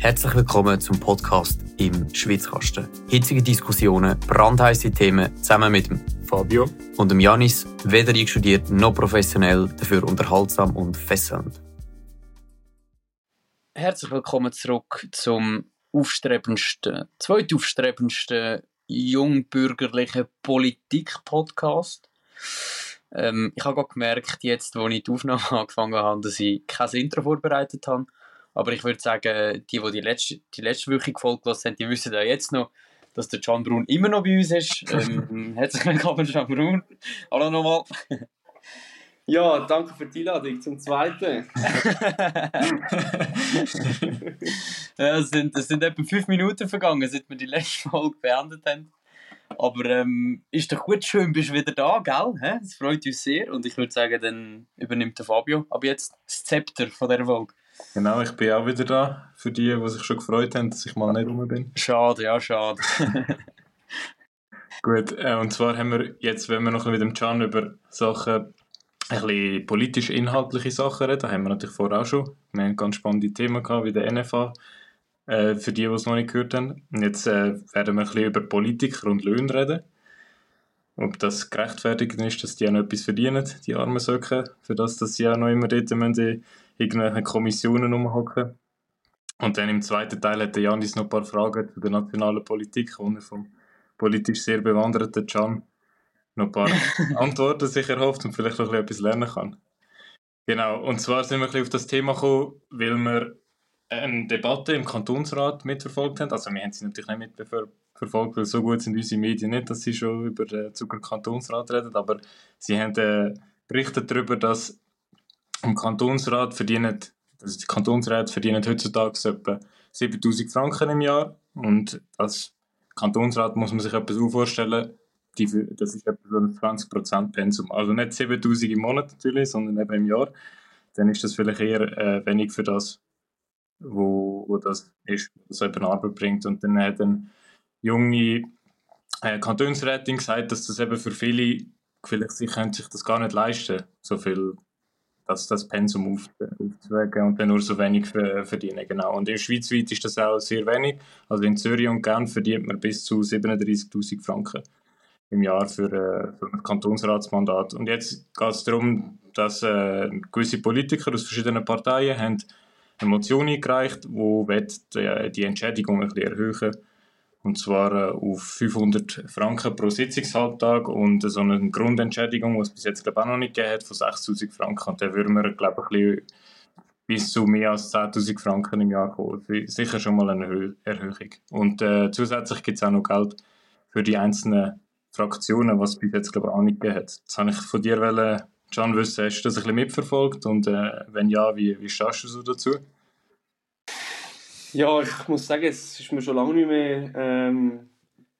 Herzlich willkommen zum Podcast im Schwitzkasten. Hitzige Diskussionen, brandheiße Themen zusammen mit dem Fabio und dem Janis, weder einstudiert noch professionell, dafür unterhaltsam und fesselnd. Herzlich willkommen zurück zum aufstrebendsten, zweitaufstrebendsten jungbürgerlichen Politik-Podcast. Ähm, ich habe gerade gemerkt, jetzt, wo ich die Aufnahme angefangen habe, dass ich kein Intro vorbereitet habe. Aber ich würde sagen, die, die die letzte, die letzte Woche gefolgt haben, die wissen ja jetzt noch, dass der Can Brun immer noch bei uns ist. Ähm, herzlich willkommen, Can Brun. Hallo nochmal. Ja, danke für die Einladung zum zweiten. ja, es, sind, es sind etwa fünf Minuten vergangen, seit wir die letzte Folge beendet haben. Aber ähm, ist doch gut, schön bist du wieder da, gell? Es freut uns sehr und ich würde sagen, dann übernimmt der Fabio ab jetzt das Zepter von dieser Folge. Genau, ich bin auch wieder da. Für die, die sich schon gefreut haben, dass ich mal nicht rum bin. Schade, ja, schade. Gut, äh, und zwar haben wir jetzt, wenn wir noch mit dem Can über Sachen, ein bisschen politisch-inhaltliche Sachen reden, da haben wir natürlich vorher auch schon. Wir haben ganz spannende Themen gehabt, wie der NFA, äh, für die, die es noch nicht gehört haben. Und jetzt äh, werden wir ein bisschen über Politiker und Löhne reden. Ob das gerechtfertigt ist, dass die auch noch etwas verdienen, die armen Söcke, für das, dass sie auch noch immer dort müssen irgendwelchen Kommissionen rumhocken. Und dann im zweiten Teil hat der Janis noch ein paar Fragen zu der nationalen Politik, wo er vom politisch sehr bewanderten Can noch ein paar Antworten sich erhofft und vielleicht noch etwas lernen kann. Genau, und zwar sind wir ein bisschen auf das Thema gekommen, weil wir eine Debatte im Kantonsrat mitverfolgt haben. Also wir haben sie natürlich nicht mitverfolgt, weil so gut sind unsere Medien nicht, dass sie schon über den Zucker Kantonsrat reden, aber sie haben äh, berichtet darüber, dass im Kantonsrat verdienen, also die Kantonsräte verdienen heutzutage etwa 7000 Franken im Jahr und als Kantonsrat muss man sich etwas vorstellen, die, das ist etwa so ein 20% Pensum. Also nicht 7000 im Monat natürlich, sondern eben im Jahr. Dann ist das vielleicht eher äh, wenig für das, wo, wo das ist, was eben Arbeit bringt. Und dann hat ein junge äh, Kantonsrätin gesagt, dass das eben für viele, vielleicht sie können sich das gar nicht leisten, so viel das, das Pensum auf, aufzuwägen und dann nur so wenig verdienen. Genau. Und in der Schweiz weit ist das auch sehr wenig. Also in Zürich und Genf verdient man bis zu 37'000 Franken im Jahr für, äh, für ein Kantonsratsmandat. Und jetzt geht es darum, dass äh, gewisse Politiker aus verschiedenen Parteien haben eine Motion eingereicht, die die, die Entschädigung ein bisschen erhöhen und zwar äh, auf 500 Franken pro Sitzungshalbtag und so eine Grundentschädigung, die es bis jetzt glaube auch noch nicht gegeben hat, von 6000 Franken. Und dann würden wir, glaube ich, bis zu mehr als 10.000 Franken im Jahr kommen. Sicher schon mal eine Erhöhung. Und äh, zusätzlich gibt es auch noch Geld für die einzelnen Fraktionen, was es bis jetzt glaube ich, auch nicht gegeben hat. Das habe ich von dir wollen, Can, wissen, hast du das ein bisschen mitverfolgt und äh, wenn ja, wie, wie stehst du so dazu? Ja, ich muss sagen, es ist mir schon lange nicht mehr, ähm,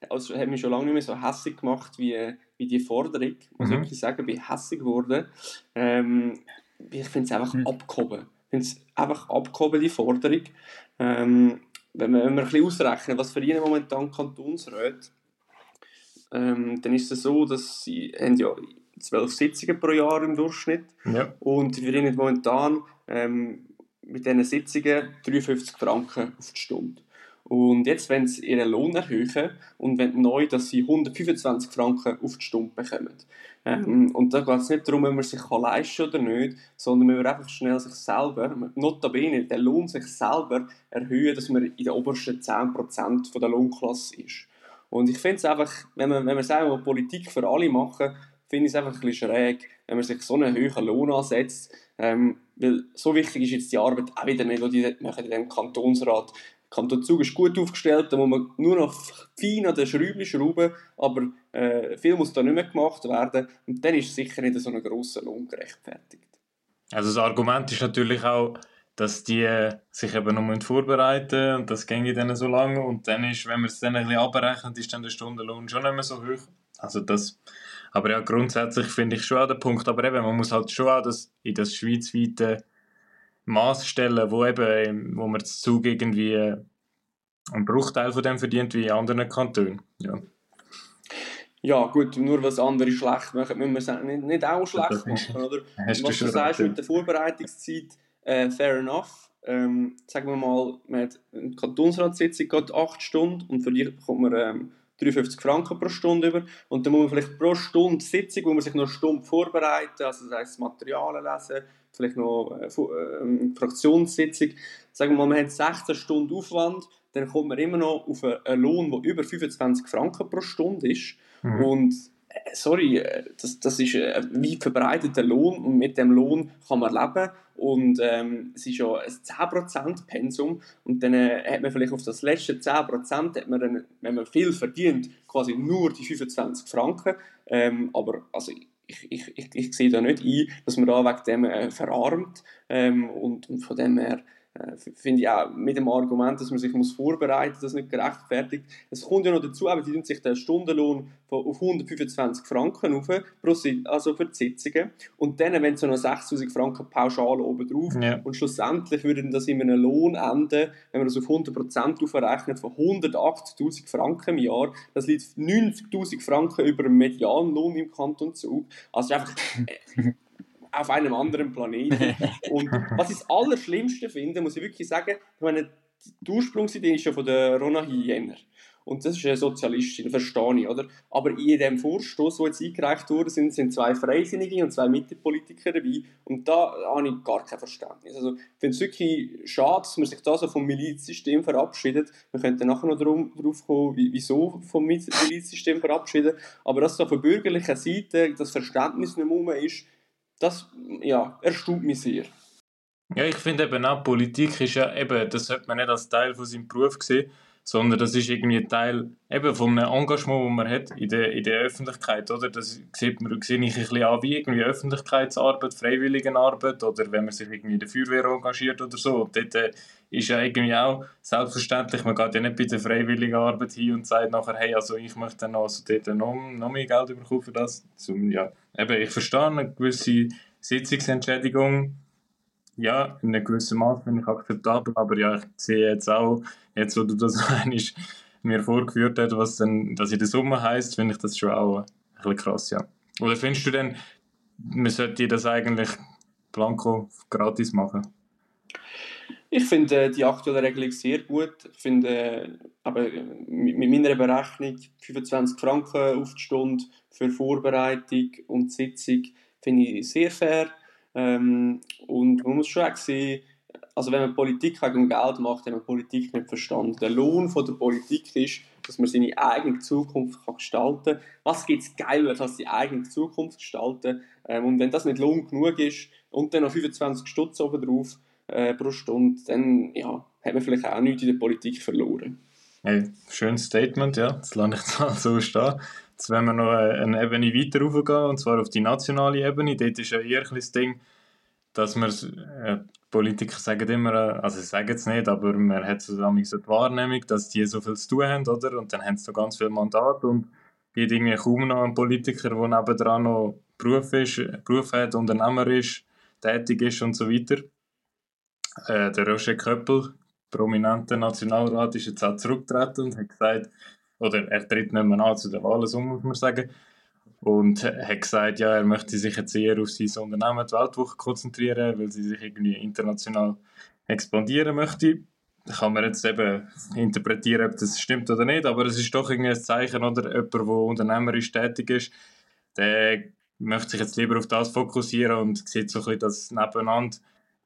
also hat mich schon lange nicht mehr so hässlich gemacht wie, wie die Forderung. Ich muss mhm. wirklich sagen, ich bin hässlich geworden. Ähm, ich finde es einfach mhm. abgehoben. Ich finde es einfach abgehoben, die Forderung. Ähm, wenn, wir, wenn wir ein bisschen ausrechnen, was verdienen momentan Kantonsräte, ähm, dann ist es so, dass sie haben ja zwölf Sitzungen pro Jahr im Durchschnitt ja. und sie verdienen momentan ähm, mit diesen Sitzungen 53 Franken auf die Stunde. Und jetzt, wenn sie ihren Lohn erhöhen und wenn neu, dass sie 125 Franken auf die Stunde bekommen. Ähm, und da geht es nicht darum, ob man sich kann leisten oder nicht, sondern man will einfach schnell sich selber, notabene, den Lohn sich selber erhöhen, dass man in den obersten 10% von der Lohnklasse ist. Und ich finde es einfach, wenn man, wenn man sagen will, Politik für alle machen, finde ich es einfach ein bisschen schräg, wenn man sich so einen hohen Lohn ansetzt, ähm, weil so wichtig ist jetzt die Arbeit auch wieder nicht, die die machen in diesem Kantonsrat. Der Kanton Zug ist gut aufgestellt, da muss man nur noch fein an den Schräubchen schrauben, aber äh, viel muss da nicht mehr gemacht werden und dann ist sicher nicht so ein grosser Lohn gerechtfertigt. Also das Argument ist natürlich auch, dass die sich eben noch vorbereiten und das ginge dann so lange und dann ist, wenn man es dann ein bisschen abrechnet, ist dann der Stundenlohn schon nicht mehr so hoch. Also das aber ja, grundsätzlich finde ich schon auch den Punkt. Aber eben, man muss halt schon auch das, in das schweizweite Maß stellen, wo eben, wo man das Zug irgendwie einen Bruchteil von dem verdient wie in anderen Kantonen. Ja. Ja, gut, nur was andere schlecht machen, müssen wir nicht, nicht auch schlecht machen, oder? Hast was du, du sagst mit der Vorbereitungszeit, äh, fair enough. ähm, sagen wir mal, man hat eine Kantonsratssitzung geht 8 Stunden und für die bekommt man ähm, 53 Franken pro Stunde über. Und dann muss man vielleicht pro Stunde Sitzung, wo man sich noch eine Stunde vorbereiten, also das heisst Materialien lesen, vielleicht noch äh, äh, Fraktionssitzung, sagen wir mal, man hat 16 Stunden Aufwand, dann kommt man immer noch auf einen Lohn, der über 25 Franken pro Stunde ist. Mhm. und sorry, äh, das, das ist ein weit verbreiteter Lohn und mit dem Lohn kann man leben. Und ähm, es ist ja ein 10% Pensum und dann äh, hat man vielleicht auf das letzte 10% hat man dann, wenn man viel verdient, quasi nur die 25 Franken, ähm, aber also ich, ich, ich, ich sehe da nicht ein, dass man da wegen dem äh, verarmt ähm, und, und von dem her äh, finde ich auch mit dem Argument, dass man sich muss vorbereiten muss, das nicht gerechtfertigt. Es kommt ja noch dazu, aber die sich den Stundenlohn von, auf 125 Franken auf, pro, also für die Sitzungen. Und dann, wenn so noch 6000 Franken Pauschale oben drauf ja. und schlussendlich würde das in einem Lohn enden, wenn man das auf 100% aufrechnet, von 180.000 Franken im Jahr, das liegt 90.000 Franken über dem Medianlohn im Kanton Zug. Also einfach... Auf einem anderen Planeten. Und was ich das Allerschlimmste finde, muss ich wirklich sagen, ich meine, die Ursprungsidee ist ja von der Rona Hiener. Und das ist eine Sozialistin, verstehe ich, oder? Aber in dem Vorstoß, der jetzt eingereicht wurde, sind, sind zwei Freisinnige und zwei Mittepolitiker dabei. Und da habe ich gar kein Verständnis. Also, ich finde es wirklich schade, dass man sich da so vom Milizsystem verabschiedet. Wir könnten nachher noch darauf kommen, wieso vom Milizsystem verabschieden. Aber dass da von bürgerlicher Seite das Verständnis nicht mehr ist, das ja, erstaunt mich sehr. Ja, ich finde eben auch, Politik ist ja eben, das sollte man nicht als Teil von seinem Beruf sehen, sondern das ist irgendwie Teil eben von einem Engagement, das man hat in der, in der Öffentlichkeit, oder? Das sieht man, sehe ich ein bisschen an wie irgendwie Öffentlichkeitsarbeit, Freiwilligenarbeit oder wenn man sich irgendwie in der Feuerwehr engagiert oder so. Und dort äh, ist ja irgendwie auch selbstverständlich, man geht ja nicht bei der Freiwilligenarbeit hin und sagt nachher, hey, also ich möchte dann also dort noch, noch mehr Geld bekommen für das. Zum, ja, eben, ich verstehe eine gewisse Sitzungsentschädigung, ja, in einem gewissen Maß finde ich akzeptabel, aber ja, ich sehe jetzt auch, jetzt wo du das meinst, mir vorgeführt hast, was denn das in der Summe heisst, finde ich das schon auch ein bisschen krass, ja. Oder findest du denn, man sollte das eigentlich blanco gratis machen? Ich finde äh, die aktuelle Regelung sehr gut. Ich finde, äh, aber mit, mit meiner Berechnung 25 Franken auf die Stunde für Vorbereitung und Sitzung finde ich sehr fair. Ähm, und man muss schon sehen, also wenn man Politik wegen Geld macht, hat man Politik nicht verstanden. Der Lohn von der Politik ist, dass man seine eigene Zukunft kann gestalten kann. Was gibt es geiler, als die eigene Zukunft gestalten? Ähm, und wenn das nicht Lohn genug ist und dann noch 25 Stutz oben drauf äh, pro Stunde, dann ja, hat man vielleicht auch nichts in der Politik verloren. Hey, schönes Statement, ja. Das lasse ich jetzt so stehen. Jetzt wollen wir noch eine Ebene weiter raufgehen, und zwar auf die nationale Ebene. Dort ist ja eher das Ding, dass man, äh, Politiker sagen immer, also sie sagen es nicht, aber man hat so die Wahrnehmung, dass die so viel zu tun haben, oder? Und dann haben sie so ganz viel Mandat und gibt irgendwie kaum noch einen Politiker, der nebendran noch Beruf, ist, Beruf hat, Unternehmer ist, tätig ist und so weiter. Äh, der Roger Köppel, prominenter Nationalrat, ist jetzt auch zurückgetreten und hat gesagt, oder er tritt nicht mehr an zu den Wahlen, so muss man sagen. Und hat gesagt, ja, er möchte sich jetzt eher auf sein Unternehmen, die Weltwoche, konzentrieren, weil sie sich irgendwie international expandieren möchte. Da kann man jetzt eben interpretieren, ob das stimmt oder nicht, aber es ist doch irgendwie ein Zeichen, oder jemand, der unternehmerisch tätig ist, der möchte sich jetzt lieber auf das fokussieren und sieht so ein bisschen das Nebeneinander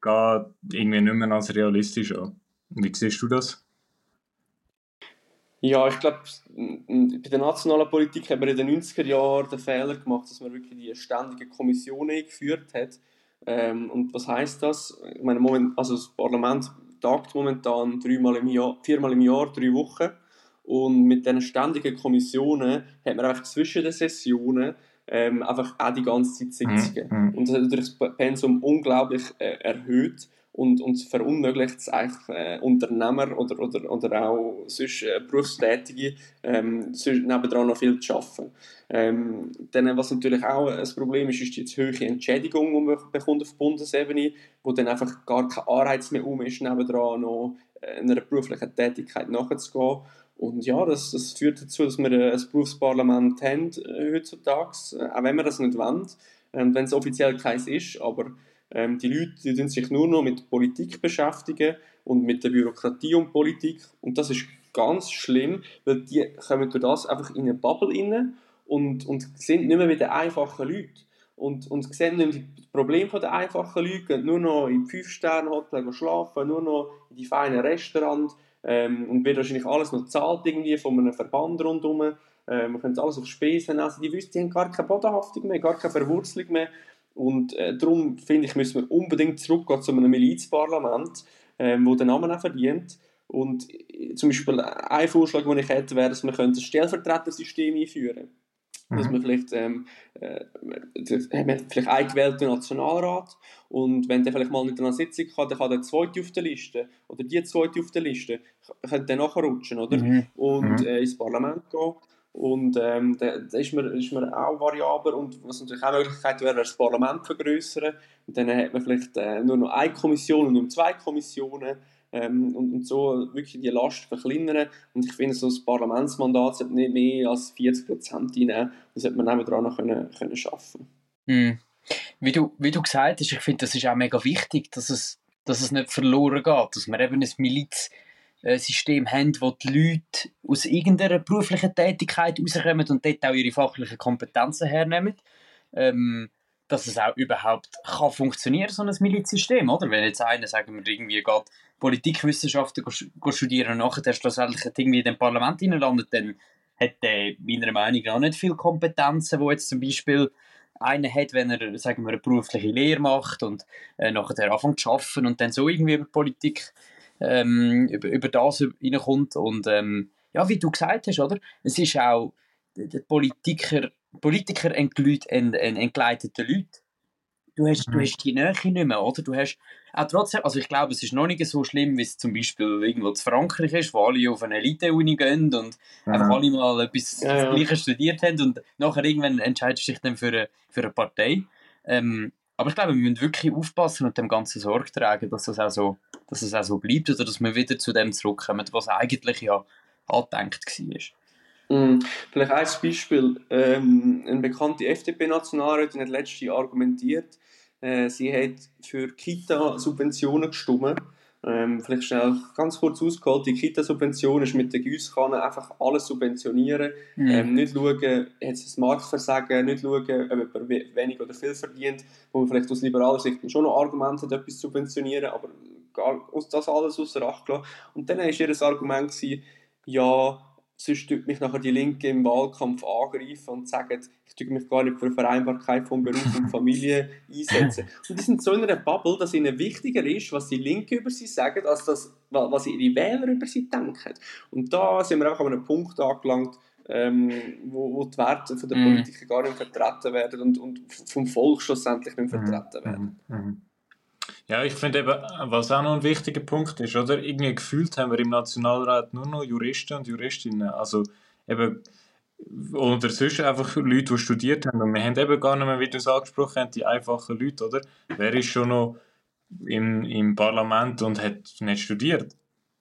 geht irgendwie nicht mehr als realistisch an. Wie siehst du das? Ja, ich glaube, bei der nationalen Politik haben wir in den 90er Jahren den Fehler gemacht, dass man wirklich die ständige Kommission eingeführt hat. Ähm, und was heißt das? Ich meine, moment, also das Parlament tagt momentan dreimal im Jahr, viermal im Jahr, drei Wochen. Und mit diesen ständigen Kommissionen hat man einfach zwischen den Sessionen ähm, einfach auch die ganze Zeit mhm, Sitzungen. Mhm. Und das hat natürlich das Pensum unglaublich äh, erhöht und, und verunmöglicht es eigentlich äh, Unternehmer oder, oder, oder auch sonst äh, Berufstätige ähm, nebendran noch viel zu arbeiten. Ähm, dann, was natürlich auch ein Problem ist, ist die zu hohe Entschädigung, die man bekommt auf Bundesebene, wo dann einfach gar kein Anreiz mehr um ist, nebendran noch äh, einer beruflichen Tätigkeit nachzugehen. Und ja, das, das führt dazu, dass wir ein Berufsparlament haben äh, heutzutage, äh, auch wenn wir das nicht wollen, äh, wenn es offiziell keins ist, aber Ähm, die Leute die sich nur noch mit Politik beschäftigen und mit der Bürokratie und Politik. Und das ist ganz schlimm, weil die kommen durch das einfach in eine Bubble rein und, und sind nicht mehr wie die einfachen Leute. Und, und sehen nicht mehr die Probleme der einfachen Leute, gehen nur noch in 5-Sterne-Hotel schlafen, nur noch in die feinen Restaurants ähm, und wird wahrscheinlich alles noch zahlt irgendwie von einem Verband rundherum. Äh, man könnte alles auf Spesen essen. Die wissen, die haben gar keine Bodenhaftung mehr, gar keine Verwurzelung mehr. Und äh, darum finde ich, müssen wir unbedingt zurückgehen zu einem Milizparlament, äh, wo den Namen auch verdient. Und äh, zum Beispiel ein Vorschlag, den ich hätte, wäre, dass man ein Stellvertretersystem einführen könnte. Mhm. Dass man vielleicht, ähm, äh, vielleicht einen gewählten Nationalrat und wenn der vielleicht mal nicht an einer Sitzung kann, dann kann der zweite auf der Liste oder die zweite auf der Liste, könnte dann nachrutschen, oder? Mhm. Und mhm. äh, ins Parlament gehen. Und ähm, da, da ist, man, ist man auch variabel und was natürlich auch eine Möglichkeit wäre, das Parlament vergrößern. Und dann hat man vielleicht äh, nur noch eine Kommission und nur zwei Kommissionen ähm, und, und, so wirklich die Last verkleinern. Und ich finde, so ein Parlamentsmandat sollte nicht mehr als 40 Prozent einnehmen. Das sollte man auch daran können, können schaffen. Hm. Wie, du, wie du gesagt hast, ich finde, das ist auch mega wichtig, dass es, dass es nicht verloren geht, dass wir eben ein Milizsystem haben, wo die Leute aus irgendeiner beruflichen Tätigkeit rauskommen und dort auch ihre fachlichen Kompetenzen hernehmen. Ähm, dass es auch überhaupt kann funktionieren, so ein Milizsystem, oder? Wenn jetzt einer, sagen wir, irgendwie geht Politikwissenschaften studieren und nachher schlussendlich irgendwie in dem Parlament landet, dann hat er meiner Meinung nach nicht viele Kompetenzen, wo jetzt zum Beispiel einer hat, wenn er, sagen wir, eine berufliche Lehre macht und äh, nachher anfängt zu arbeiten und dann so irgendwie über Politik ähm, über, über das reinkommt und ähm, ja, wie du gesagt hast, oder? Es ist auch, der Politiker Politiker entgleiten Leute. Du hast, mhm. du hast die Nähe nicht mehr, oder? Du hast auch trotzdem, also ich glaube, es ist noch nicht so schlimm, wie es zum Beispiel irgendwo zu Frankreich ist, wo alle auf eine Elite-Uni gehen und mhm. einfach alle mal etwas ja, ja. Gleiches studiert haben und nachher irgendwann entscheidest du dich dann für eine, für eine Partei. Ähm, aber ich glaube, wir müssen wirklich aufpassen und dem Ganzen Sorge tragen, dass es auch so, dass es auch so bleibt oder dass wir wieder zu dem zurückkommen, was eigentlich ja angedenkt war. Mm, vielleicht ein Beispiel. Ähm, eine bekannte FDP-Nationalrätin hat letztes Jahr argumentiert, äh, sie hat für Kita-Subventionen gestimmt. Ähm, vielleicht schnell ganz kurz ausgeholt, die Kita-Subvention ist mit der Gießkanne einfach alles subventionieren, mhm. ähm, nicht schauen, hat es ein Marktversagen, nicht schauen, ob jemand wenig oder viel verdient, wo man vielleicht aus liberaler Sicht schon noch Argumente hat, etwas zu subventionieren, aber gar, das alles außer Acht gelassen. Und dann war ihr Argument, gewesen, ja, sonst tut mich nachher die Linke im Wahlkampf angreifen und sagen, ich tue mich gar nicht für Vereinbarkeit von Beruf und Familie einsetzen. Und die sind so in einer Bubble, dass ihnen wichtiger ist, was die Linke über sie sagen, als das, was ihre Wähler über sie denken. Und da sind wir auch an einem Punkt angelangt, ähm, wo, wo, die Werte von der mm. Politiker gar nicht vertreten werden und, und vom Volk schlussendlich nicht mhm. vertreten werden. Mm. Mm. Ja, ich finde eben, was auch noch ein wichtiger Punkt ist, oder? Irgendwie gefühlt haben wir im Nationalrat nur noch Juristen und Juristinnen. Also eben, oder sonst einfach Leute, die studiert haben. Und wir haben eben gar nicht mehr, wie du es angesprochen hast, die einfachen Leute, oder? Wer ist schon noch im, im Parlament und hat nicht studiert?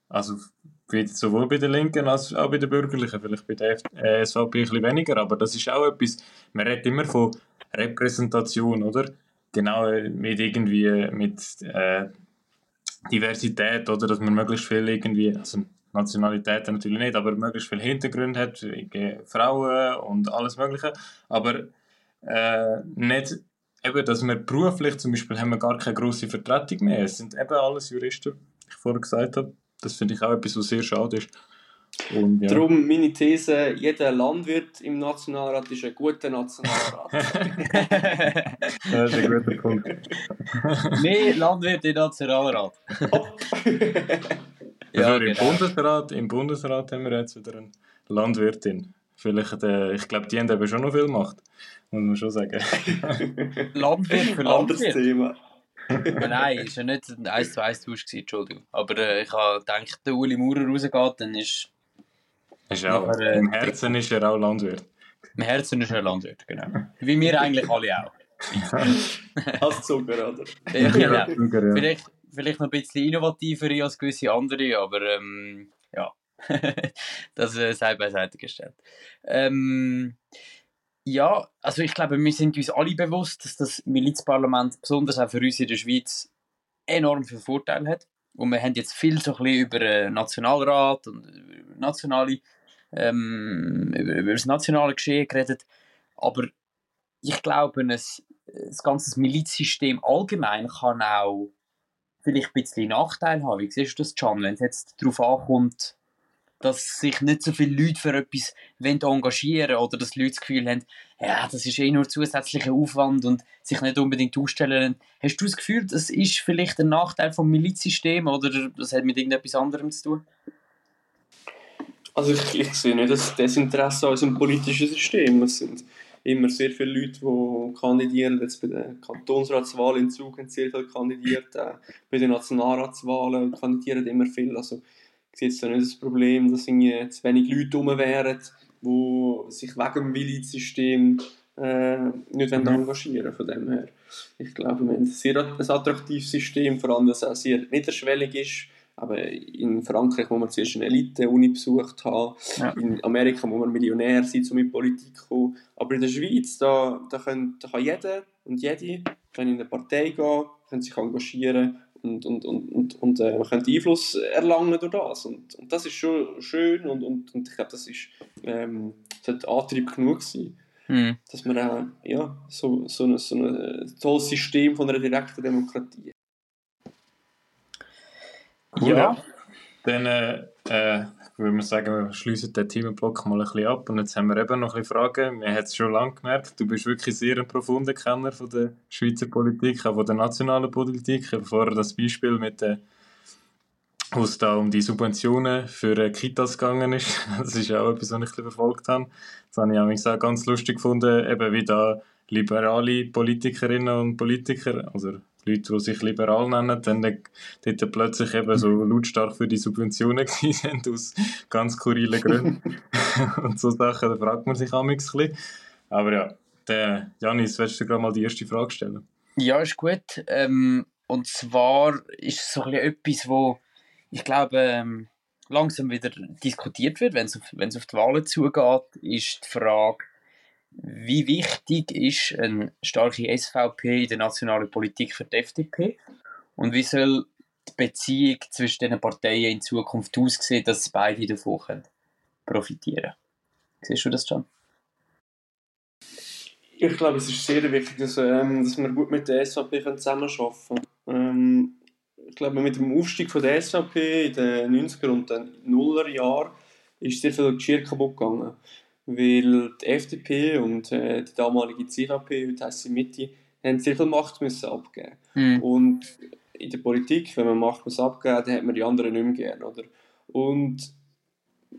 Also sowohl bei den Linken als auch bei den Bürgerlichen, vielleicht bei der äh, SVP ein bisschen weniger, aber das ist auch etwas, man redet immer von Repräsentation, oder? Genau mit irgendwie mit äh, Diversität oder dass man möglichst viel irgendwie, also Nationalität natürlich nicht, aber möglichst viel Hintergrund hat, Frauen und alles Mögliche, aber äh, nicht eben, dass wir beruflich zum Beispiel haben wir gar keine große Vertretung mehr. Es sind eben alles Juristen, wie ich vorher gesagt habe. Das finde ich auch etwas, was sehr schade ist. Und, ja. Darum meine These, jeder Landwirt im Nationalrat ist ein guter Nationalrat. das ist ein guter Punkt. Mehr Landwirt im Nationalrat. ja, also im, genau. Bundesrat, Im Bundesrat haben wir jetzt wieder eine Landwirtin. Vielleicht, äh, ich glaube, die haben eben schon noch viel Macht, muss man schon sagen. Landwirt für Landwirt. Anderes Thema. Aber nein, ist ja nicht ein 1 zu 1 Tausch Entschuldigung. Aber äh, ich habe gedacht, der Uli Maurer rausgeht, dann ist ist auch, Aber, äh, Im Herzen ist er auch Landwirt. Im Herzen ist er Landwirt, genau. Wie wir eigentlich alle auch. als Zucker, oder? Ja, genau. Zucker, ja. Vielleicht, vielleicht noch ein bisschen innovativer als gewisse andere, aber ähm, ja. das äh, sei beiseite gestellt. Ähm, Ja, also ich glaube, wir sind uns alle bewusst, dass das Milizparlament besonders auch für uns in der Schweiz enorm viel Vorteile hat. Und wir haben jetzt viel so ein bisschen über den Nationalrat und über, nationale, ähm, über, das nationale Geschehen geredet. Aber ich glaube, das, das ganze Milizsystem allgemein kann auch vielleicht ein bisschen Nachteil haben. Wie siehst du das, Can, wenn es jetzt darauf ankommt, dass sich nicht so viele Leute für etwas engagieren wollen oder dass Leute das Gefühl haben, ja, das ist eh nur zusätzlicher Aufwand und sich nicht unbedingt ausstellen. Hast du das Gefühl, das ist vielleicht ein Nachteil vom Milizsystem oder das hat mit irgendetwas anderem zu tun? Also ich, ich sehe nicht das Desinteresse an unserem politischen System. Es sind immer sehr viele Leute, die kandidieren. Jetzt bei der Kantonsratswahl in Zug haben sehr viele kandidiert. Äh, bei den Nationalratswahlen kandidieren immer viele. Also ich sehe jetzt da nicht das Problem, dass irgendwie zu wenig Leute rum wären, die sich wegen dem Milizsystem äh, nicht mhm. engagieren Von dem her. Ich glaube, wir haben ein sehr ein attraktives System, vor allem, dass es auch sehr niederschwellig ist. Aber in Frankreich, wo man zuerst eine Elite-Uni besucht hat, ja. in Amerika, wo man Millionär sein, um in Politik zu kommen. Aber in der Schweiz, da, da, können, da kann jeder und jede kann in eine Partei gehen, kann sich engagieren und, und, und, und, und äh, man kann Einfluss erlangen durch das. Und, und das ist schon schön und, und, und ich glaube, das ist ähm, sollte Antrieb genug sein. Mhm. Dass man auch ja, so, so, ein, so ein tolles System von einer direkten Demokratie Cool, ja. Dann äh, äh, würde man sagen, wir schließen den Themenblock mal ein bisschen ab. Und jetzt haben wir eben noch ein bisschen Fragen. Wir haben es schon lange gemerkt, du bist wirklich sehr ein profunder Kenner von der Schweizer Politik, auch von der nationalen Politik. Vorher das Beispiel mit der wo es da um die Subventionen für äh, Kitas gegangen ist. Das ist auch etwas, was ich ein bisschen verfolgt habe. Das habe ich auch ganz lustig gefunden, eben wie da liberale Politikerinnen und Politiker, also Leute, die sich liberal nennen, dann dort plötzlich eben so lautstark für die Subventionen sind, aus ganz skurrilen Gründen. und so Sachen, da fragt man sich auch ein bisschen. Aber ja, der Janis, willst du gerade mal die erste Frage stellen? Ja, ist gut. Ähm, und zwar ist es so ein bisschen etwas, wo ich glaube, ähm, langsam wieder diskutiert wird, wenn es auf, auf die Wahlen zugeht, ist die Frage, wie wichtig ist eine starke SVP in der nationalen Politik für die FDP? Und wie soll die Beziehung zwischen den Parteien in Zukunft aussehen, dass beide davon können profitieren Siehst du das schon? Ich glaube, es ist sehr wichtig, dass, ähm, dass wir gut mit der SVP zusammenarbeiten können. Ähm, ich glaube, mit dem Aufstieg von der SVP in den 90er und den 0er Jahren ist sehr viel Geschirr kaputt gegangen weil die FDP und äh, die damalige CVP, heute heisst sie Mitte, haben sehr viel Macht müssen abgeben. Mhm. Und in der Politik, wenn man Macht muss abgeben dann hat man die anderen nicht mehr gern, oder? Und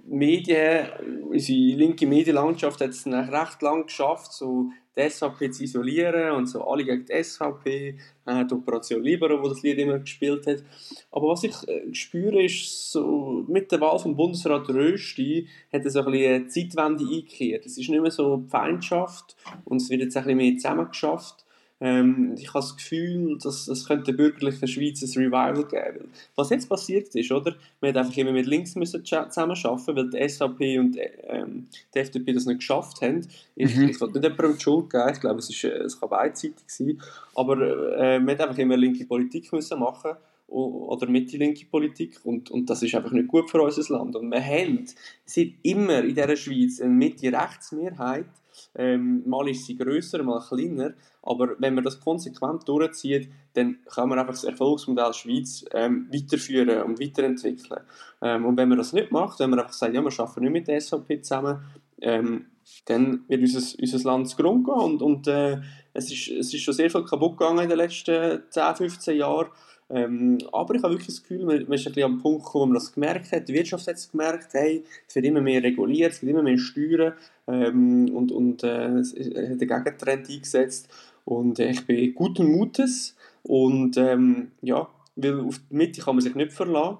Medien, unsere linke Medienlandschaft hat es recht lang geschafft, so die SVP zu isolieren und so alle gegen die SVP, äh, die Operation Libero, wo das Lied immer gespielt hat. Aber was ich äh, spüre, ist, so, mit der Wahl vom Bundesrat Rösti hat es ein bisschen eine Zeitwende eingekehrt. Es ist nicht mehr so Feindschaft und es wird jetzt ein bisschen mehr zusammengeschafft. Ähm, ich habe das Gefühl, dass es könnte der bürgerlichen Schweiz ein Revival geben. Was jetzt passiert ist, oder? Man hat einfach immer mit links müssen zusammenarbeiten, weil die SVP und ähm, die FDP das nicht geschafft haben. Ich, mhm. ich will nicht jemandem die Schuld geben, ich glaube, es, ist, äh, es kann beidseitig sein. Aber äh, man hat einfach immer linke Politik müssen machen oder mitte-linke Politik und, und das ist einfach nicht gut für unser Land. Und wir haben seit immer in dieser Schweiz eine Mitte-Rechts-Mehrheit, ähm, mal ist sie grösser, mal kleiner, aber wenn man das konsequent durchzieht, dann kann man einfach das Erfolgsmodell Schweiz ähm, weiterführen und weiterentwickeln. Ähm, und wenn man das nicht macht, wenn man einfach sagt, ja, wir arbeiten nicht mit der SVP zusammen, ähm, dann wird unser, unser Land zugrunde gehen und, und äh, es, ist, es ist schon sehr viel kaputt gegangen in den letzten 10, 15 Jahren. Ähm, aber ich habe wirklich das Gefühl, man, man ist ein bisschen am Punkt gekommen, wo man das gemerkt hat, die Wirtschaft hat es gemerkt, hey, es wird immer mehr reguliert, es wird immer mehr Steuern ähm, und, und äh, es hat einen Gegentrend eingesetzt und äh, ich bin guten Mutes und ähm, ja, weil auf die Mitte kann man sich nicht verlassen.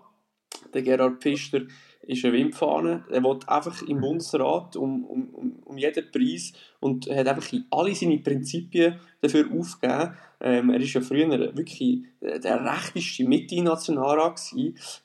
Der Gerhard Pfister ist eine Windfahne. Er will einfach im Bundesrat um, um, um, jeden Preis und hat einfach alle seine Prinzipien dafür aufgegeben. Ähm, er war ja früher wirklich der rechteste Mitte-Nationalrat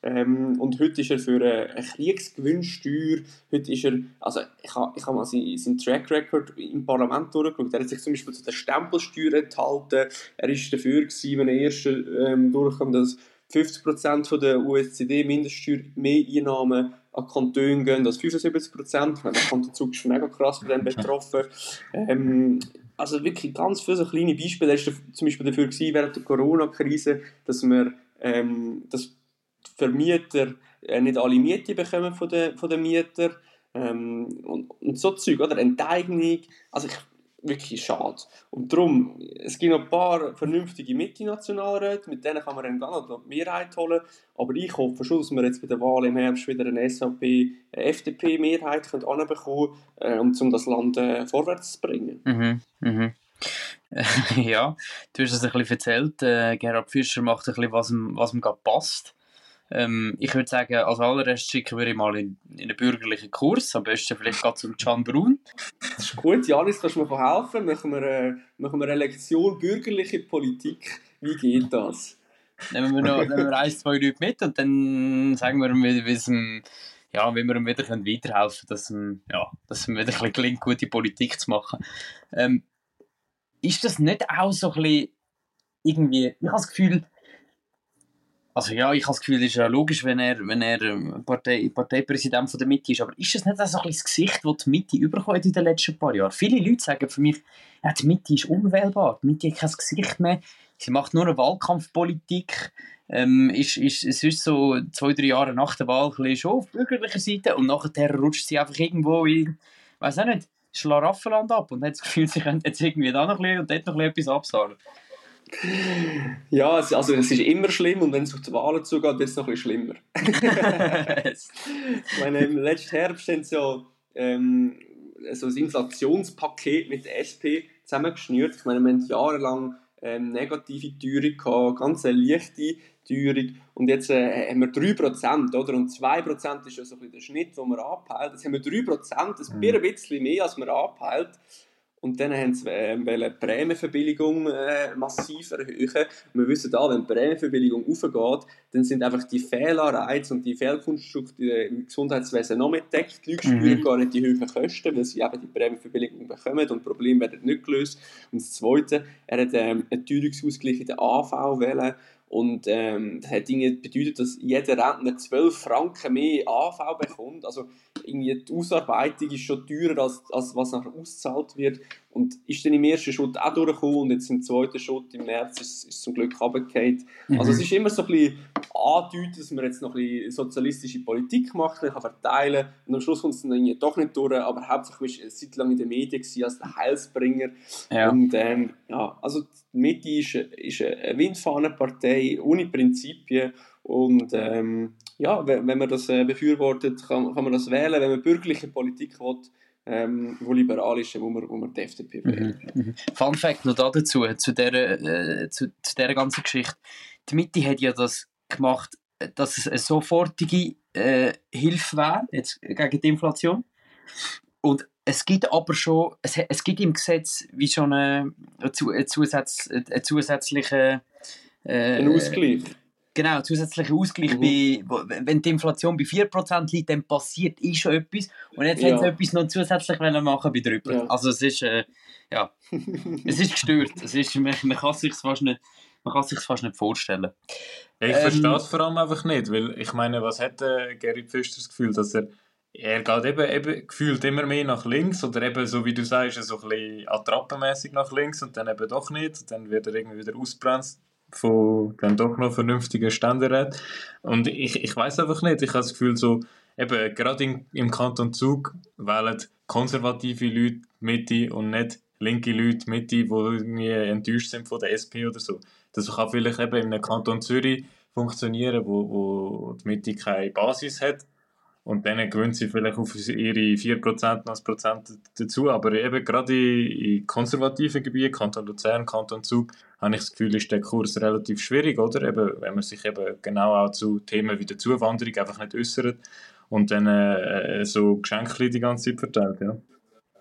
ähm, und heute ist er für eine, eine Kriegsgewinnsteuer, heute ist er, also ich habe ich ha mal seinen, seinen Track Record im Parlament durchgeschaut, er hat sich zum Beispiel zu der Stempelsteuer enthalten, er war dafür gewesen, wenn er erst ähm, durchkam, dass 50% der USCD-Mindeststeuer mehr Einnahmen an Kantone gehen als 75%. Der Kanton ist mega krass von dem betroffen. Ähm, also wirklich ganz viele so kleine Beispiele. Er war zum Beispiel dafür gewesen, während der Corona-Krise, dass wir ähm, dass Vermieter äh, nicht alle Miete bekommen von den, von den Mietern. Ähm, und, und so Zeug, oder? Enteignung. Also ich wirklich schade. Und darum, es gibt noch ein paar vernünftige Mitte-Nationalräte, mit denen kann man dann noch die Mehrheit holen, aber ich hoffe schon, dass wir jetzt bei der Wahl im Herbst wieder eine SVP-FDP-Mehrheit anbekommen können, äh, um, um das Land äh, vorwärts zu bringen. Mhm, mhm. ja, du hast es ein bisschen erzählt, äh, Gerhard Fischer macht ein bisschen, was ihm, was ihm gerade passt. Ähm, ich würde sagen, als allererst schicken wir ihn mal in, in einen bürgerlichen Kurs, am besten vielleicht gerade zum Can Brun. Das ist gut, Janis, kannst du mir helfen? Machen wir, äh, machen wir eine Lektion bürgerliche Politik. Wie geht das? Nehmen wir noch nehmen wir ein, zwei Leute mit und dann sagen wir ihm, wie, es ja, wie wir ihm wieder weiterhelfen können, dass ihm, ja, dass ihm wieder ein gelingt, gute Politik zu machen. Ähm, ist das nicht auch so ein bisschen irgendwie, ich habe das Gefühl, also ja, ich habe das Gefühl, es ist ja logisch, wenn er, wenn er ähm, Partei, Parteipräsident von der Mitte ist, aber ist das nicht so ein das Gesicht, das die Mitte überkommt in den letzten paar Jahren? Viele Leute sagen für mich, ja, die Mitte ist unwählbar, die Mitte hat kein Gesicht mehr, sie macht nur eine Wahlkampfpolitik, ähm, ist, ist, es ist so zwei, drei Jahre nach der Wahl ein schon auf bürgerlicher Seite und nachher rutscht sie einfach irgendwo in, weiß auch nicht, Schlaraffenland ab und hat das Gefühl, sie könnte jetzt irgendwie da noch ein bisschen und dort noch ein bisschen etwas absagen. Ja, es, also es ist immer schlimm und wenn es auf die Wahlen zugeht, wird es noch ein bisschen schlimmer. ich meine, im letzten Herbst haben sie ja ähm, so ein Inflationspaket mit der SP zusammengeschnürt. Ich meine, wir haben jahrelang ähm, negative Teuerung gehabt, ganz eine leichte Teuerung und jetzt äh, haben wir 3%, oder? Und 2% ist ja so ein bisschen der Schnitt, den man abheilt. Jetzt haben wir 3%, das ist mhm. ein bisschen mehr, als man abheilt. Und dann haben sie äh, die Prämienverbilligung äh, massiv erhöhen. Und wir wissen da, wenn die Prämienverbilligung aufgeht, dann sind einfach die Fehlanreize und die Fehlkonstrukte im Gesundheitswesen noch mehr deckt. Die Leute spüren mhm. gar nicht die hohen Kosten, weil sie eben die Prämienverbilligung bekommen und Probleme werden nicht gelöst. Und das Zweite, er hat ähm, einen Teuerungsausgleich in der AV wählen und ähm, das hat bedeutet, dass jeder Rentner 12 Franken mehr AV bekommt. Also irgendwie die Ausarbeitung ist schon teurer, als, als was nachher ausgezahlt wird. Und ist dann im ersten Schritt auch durchgekommen und jetzt im zweiten Schritt im März ist es zum Glück runtergefallen. Mhm. Also es ist immer so ein bisschen andeutet, dass man jetzt noch ein bisschen sozialistische Politik macht, kann verteilen und am Schluss kommt es dann irgendwie doch nicht durch, aber hauptsächlich war es seit lang in den Medien als der Heilsbringer. Ja. Und ähm, ja, also die Mitte ist, ist eine Windfahnenpartei ohne Prinzipien und ähm, ja, wenn, wenn man das äh, befürwortet, kann, kann man das wählen. Wenn man bürgerliche Politik will, ähm, wo liberal ist, wo man, wo man die FDP wählt. Mhm, mhm. Fun Fact noch dazu, zu dieser, äh, zu, zu dieser ganzen Geschichte. Die Mitte hat ja das gemacht, dass es eine sofortige äh, Hilfe wäre jetzt gegen die Inflation. Und es gibt aber schon, es, es gibt im Gesetz wie schon eine, eine, Zusatz, eine zusätzliche äh, ein Ausgleich. Genau, zusätzlicher Ausgleich, mhm. bei, wenn die Inflation bei 4% liegt, dann passiert eh schon etwas. Und jetzt ja. haben sie etwas noch zusätzlich machen bei 3%. Ja. Also es ist, äh, ja, es ist gestört. Es ist, man, man kann sich fast nicht, man kann sich fast nicht vorstellen. Ja, ich ähm, verstehe es vor allem einfach nicht, weil ich meine, was hat äh, Gary Pfister das Gefühl, dass er er geht eben, eben gefühlt immer mehr nach links oder eben, so wie du sagst, so ein bisschen attrappenmäßig nach links und dann eben doch nicht. Und dann wird er irgendwie wieder ausbremst von dann doch noch vernünftigen Ständeräten. Und ich, ich weiß einfach nicht, ich habe das Gefühl, so, eben, gerade in, im Kanton Zug wählen konservative Leute Mitte und nicht linke Leute Mitte, die irgendwie enttäuscht sind von der SP oder so. Das kann vielleicht eben in einem Kanton Zürich funktionieren, wo, wo die Mitte keine Basis hat Und dann gewöhnt sie vielleicht auf ihre 4% noch Prozent dazu. Aber eben gerade in, konservativen Gebieten, Kanton Luzern, Kanton Zug, habe ich das Gefühl, ist der Kurs relativ schwierig, oder? Eben, wenn man sich eben genau auch zu Themen wie der Zuwanderung einfach nicht äußert und dann äh, so Geschenke die ganze Zeit verteilt, ja.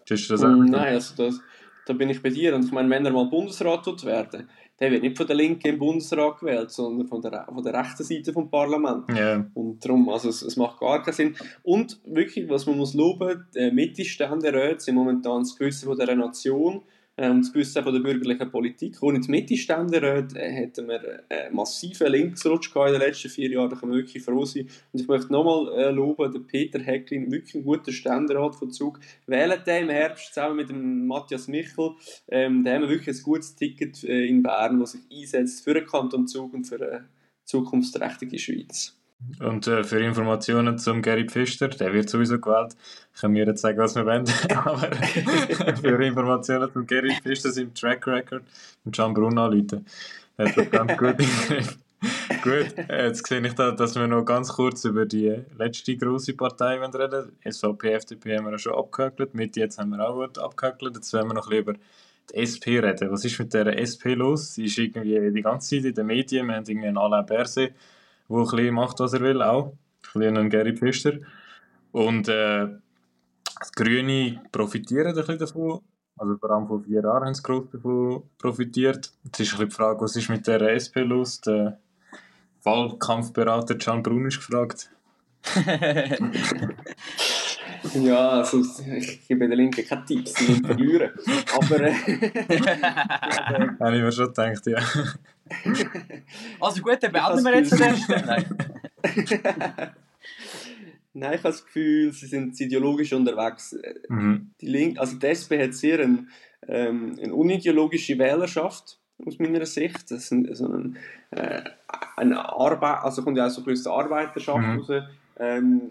Das Nein, also das, da bin ich bei dir. Und ich meine, wenn er mal Bundesrat wird werden, der wird nicht von der Linken im Bundesrat gewählt, sondern von der, von der rechten Seite vom Parlament. Yeah. Und darum, also es, es, macht gar keinen Sinn. Und wirklich, was man muss loben, die Mittelständeräte sind momentan das Gewissen von dieser Nation und das Gewissen von der bürgerlichen Politik. Ohne die Mittelständeräte äh, hätten wir einen massiven Linksrutsch in den letzten vier Jahren, da können wir wirklich froh sein. Und ich möchte nochmal äh, loben, der Peter Hecklin, wirklich ein guter Ständerat von Zug, wählen den im Herbst zusammen mit dem Matthias Michel. Ähm, da haben wir wirklich ein gutes Ticket äh, in Bern, das sich einsetzt für den Kanton Zug und für eine zukunftsträchtige Schweiz. Und äh, für Informationen zum Gary Pfister, der wird sowieso gewählt, können wir jetzt sagen, was wir wollen. Aber für Informationen zum Gary Pfister sind Track Record und anrufen. Er hat das ganz gut Gut, jetzt sehe ich da, dass wir noch ganz kurz über die letzte grosse Partei reden SVP, FDP haben wir schon abgehökelt, mit jetzt haben wir auch gut abgehökelt. Jetzt wollen wir noch über die SP reden. Was ist mit der SP los? Sie ist irgendwie die ganze Zeit in den Medien. Wir haben irgendwie einen Alain Berset der ein bisschen macht, was er will, auch. Ein bisschen Gary Pfister. Und äh, die Grüne profitieren ein bisschen davon. Also vor allem vor vier Jahren haben sie gross davon profitiert. Jetzt ist ein bisschen die Frage, was ist mit der SP los? Der Wahlkampfberater Can Brun ist gefragt. ja, also ich gebe den Linken keine Tipps, die nicht verlieren. Aber. Äh, Habe ich mir schon gedacht, ja. also gut, dann beenden wir jetzt den Nein. Nein, ich habe das Gefühl, sie sind ideologisch unterwegs. Mhm. Die Link, also die SP hat sehr eine, ähm, eine unideologische Wählerschaft aus meiner Sicht. Das ist so ein, äh, eine Arbeit, also kommt ja auch so ein bisschen Arbeiterschaft mhm. raus. Ähm,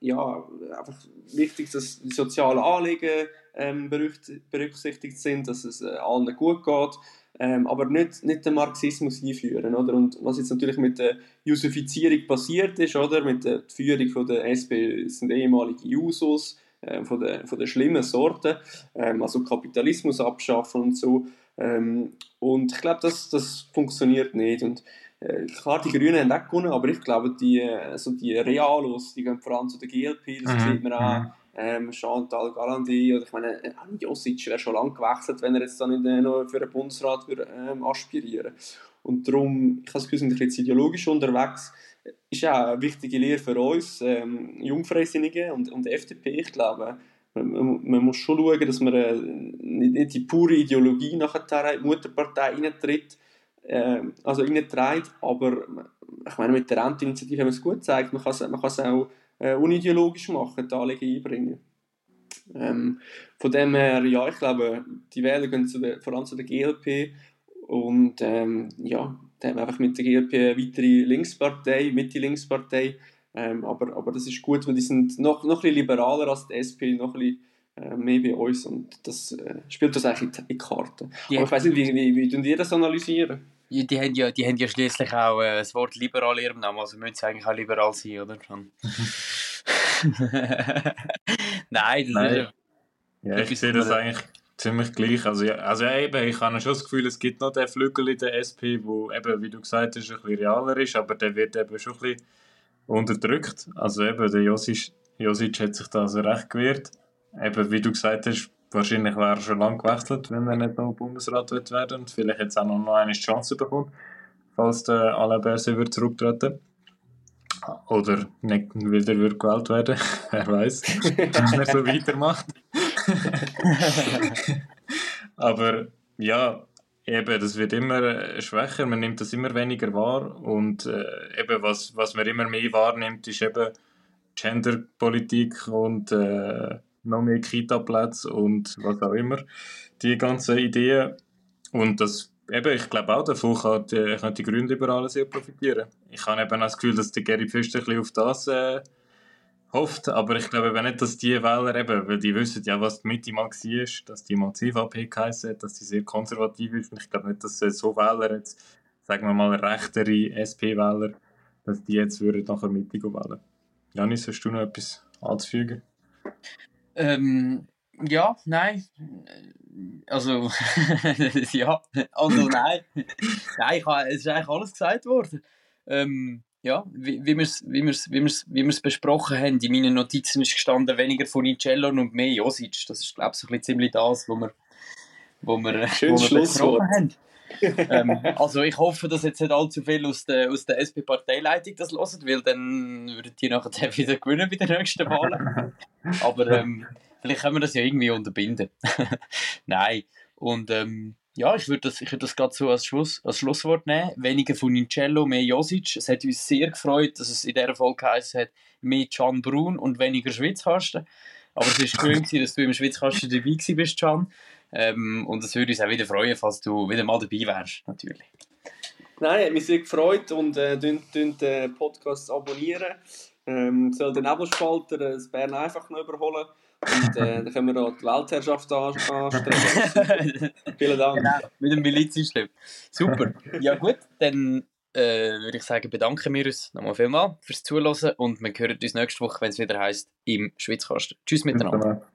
ja, einfach wichtig, dass die sozialen Anliegen ähm, berücksichtigt sind, dass es äh, allen gut geht, ähm, aber nicht, nicht den Marxismus einführen. Oder? Und was jetzt natürlich mit der Jusifizierung passiert ist, oder? mit der Führung von der SP sind ehemalige Jusos, äh, von, der, von der schlimmen Sorte, ähm, also Kapitalismus abschaffen und so. Ähm, und ich glaube, das, das funktioniert nicht. Und klar, die Grünen haben auch gewonnen, aber ich glaube, die, also die Realos, die gehen vor allem zu der GLP, das mhm. sieht man auch. Mhm. Ähm, Chantal Galandi, oder ich meine, äh, Josic wäre schon lange gewechselt, wenn er jetzt dann in, noch für den Bundesrat würde, ähm, aspirieren Und darum, ich habe das Gefühl, sind ein bisschen ideologisch unterwegs. Ist auch eine wichtige Lehre für uns, ähm, Jungfreisinnige und, und FDP. Ich glaube, man, man, muss schon schauen, dass man äh, nicht die pure Ideologie nachher in die Mutterpartei reintritt, äh, also reintreibt, aber ich meine, mit der Renteninitiative haben wir es gut gezeigt, man kann es, man kann es auch äh, unideologisch machen, die Anliegen einbringen. Ähm, von dem her, ja, ich glaube, die Wähler gehen zu der, vor allem zu der GLP und ähm, ja, da haben wir einfach mit der GLP eine weitere Linkspartei, Mitte-Linkspartei, ähm, aber, aber das ist gut, weil die sind noch, noch ein bisschen liberaler als die SP, noch ein bisschen mehr bei uns und das äh, spielt das eigentlich in die Karten. Aber ich weiß nicht, wie, wie, wie, wie ihr das analysieren? Ja, die haben ja, die haben ja schließlich auch äh, das Wort liberal in ihrem Namen, also müssen sie eigentlich auch liberal sein, oder? Nein, das Nein. Ja, ich sehe das eigentlich ziemlich gleich. Also, ja, also ja, eben, ich habe schon das Gefühl, es gibt noch den Flügel in der SP, wo eben, wie du gesagt hast, ein bisschen realer ist, aber der wird eben schon ein bisschen unterdrückt. Also eben, der Josic, Josic hat sich da also recht gewehrt. Eben, wie du gesagt hast, Wahrscheinlich wäre er schon lange gewechselt, wenn er nicht noch Bundesrat wird werden. Und vielleicht jetzt auch noch eine Chance bekommt, falls der Alain Berset wird zurücktreten. Oder nicht wieder wird gewählt werden, wer weiß, wenn er so weitermacht. Aber ja, eben, das wird immer schwächer, man nimmt das immer weniger wahr. Und äh, eben was, was man immer mehr wahrnimmt, ist eben Genderpolitik und äh, noch mehr Kita-Plätze und was auch immer. Die ganzen Ideen. Und das, eben, ich glaube auch, davon kann die, können die Grünliberalen sehr profitieren. Ich habe eben auch das Gefühl, dass der Gary Pfister ein auf das äh, hofft, aber ich glaube eben nicht, dass die Wähler eben, weil die wissen ja, was die Mitte mal war, dass die mal CVP geheißen hat, dass die sehr konservativ ist und ich glaube nicht, dass so Wähler jetzt, sagen wir mal, rechtere SP-Wähler, dass die jetzt würden nachher Mitte wählen. Janis, hast du noch etwas anzufügen? Ähm, ja, nein. Also, ja, also nein. nein, ich habe, es ist eigentlich alles gesagt worden. Ähm, ja, wie, wie wir es wie wir's, wie wir's, wie wir's besprochen haben, in meinen Notizen ist gestanden, weniger Funicello und mehr Josic. Das ist, glaube ich, so ein ziemlich das, was wir, wo wir, Schönes wo wir besprochen haben. Ähm, also ich hoffe, dass jetzt nicht allzu viel aus der, aus der SP-Parteileitung das hören, weil dann würden die nachher wieder gewinnen bei den nächsten Wahlen. Aber ähm, vielleicht können wir das ja irgendwie unterbinden. Nein. Und ähm, ja, ich würde das, würd das gerade so als, Schluss, als Schlusswort nehmen. Weniger von Incello, mehr Josic. Es hat uns sehr gefreut, dass es in dieser Folge geheißen hat, mehr Can Brun und weniger Schwitzkasten. Aber es war schön, dass du im Schwitzkasten dabei bist, Can. Ähm, und es würde uns auch wieder freuen, falls du wieder mal dabei wärst, natürlich. Nein, hat mich sehr gefreut und äh, den Podcast abonnieren. Ähm, soll den Nebelspalter äh, das Bern einfach noch überholen. Und äh, dann können wir da die Weltherrschaft an, anstreben. Vielen Dank. Genau, mit dem Milizsystem. Super. Ja gut, dann äh, würde ich sagen, bedanken wir uns nochmal vielmals fürs Zuhören und wir hören uns nächste Woche, wenn es wieder heisst, im Schwitzkasten. Tschüss miteinander.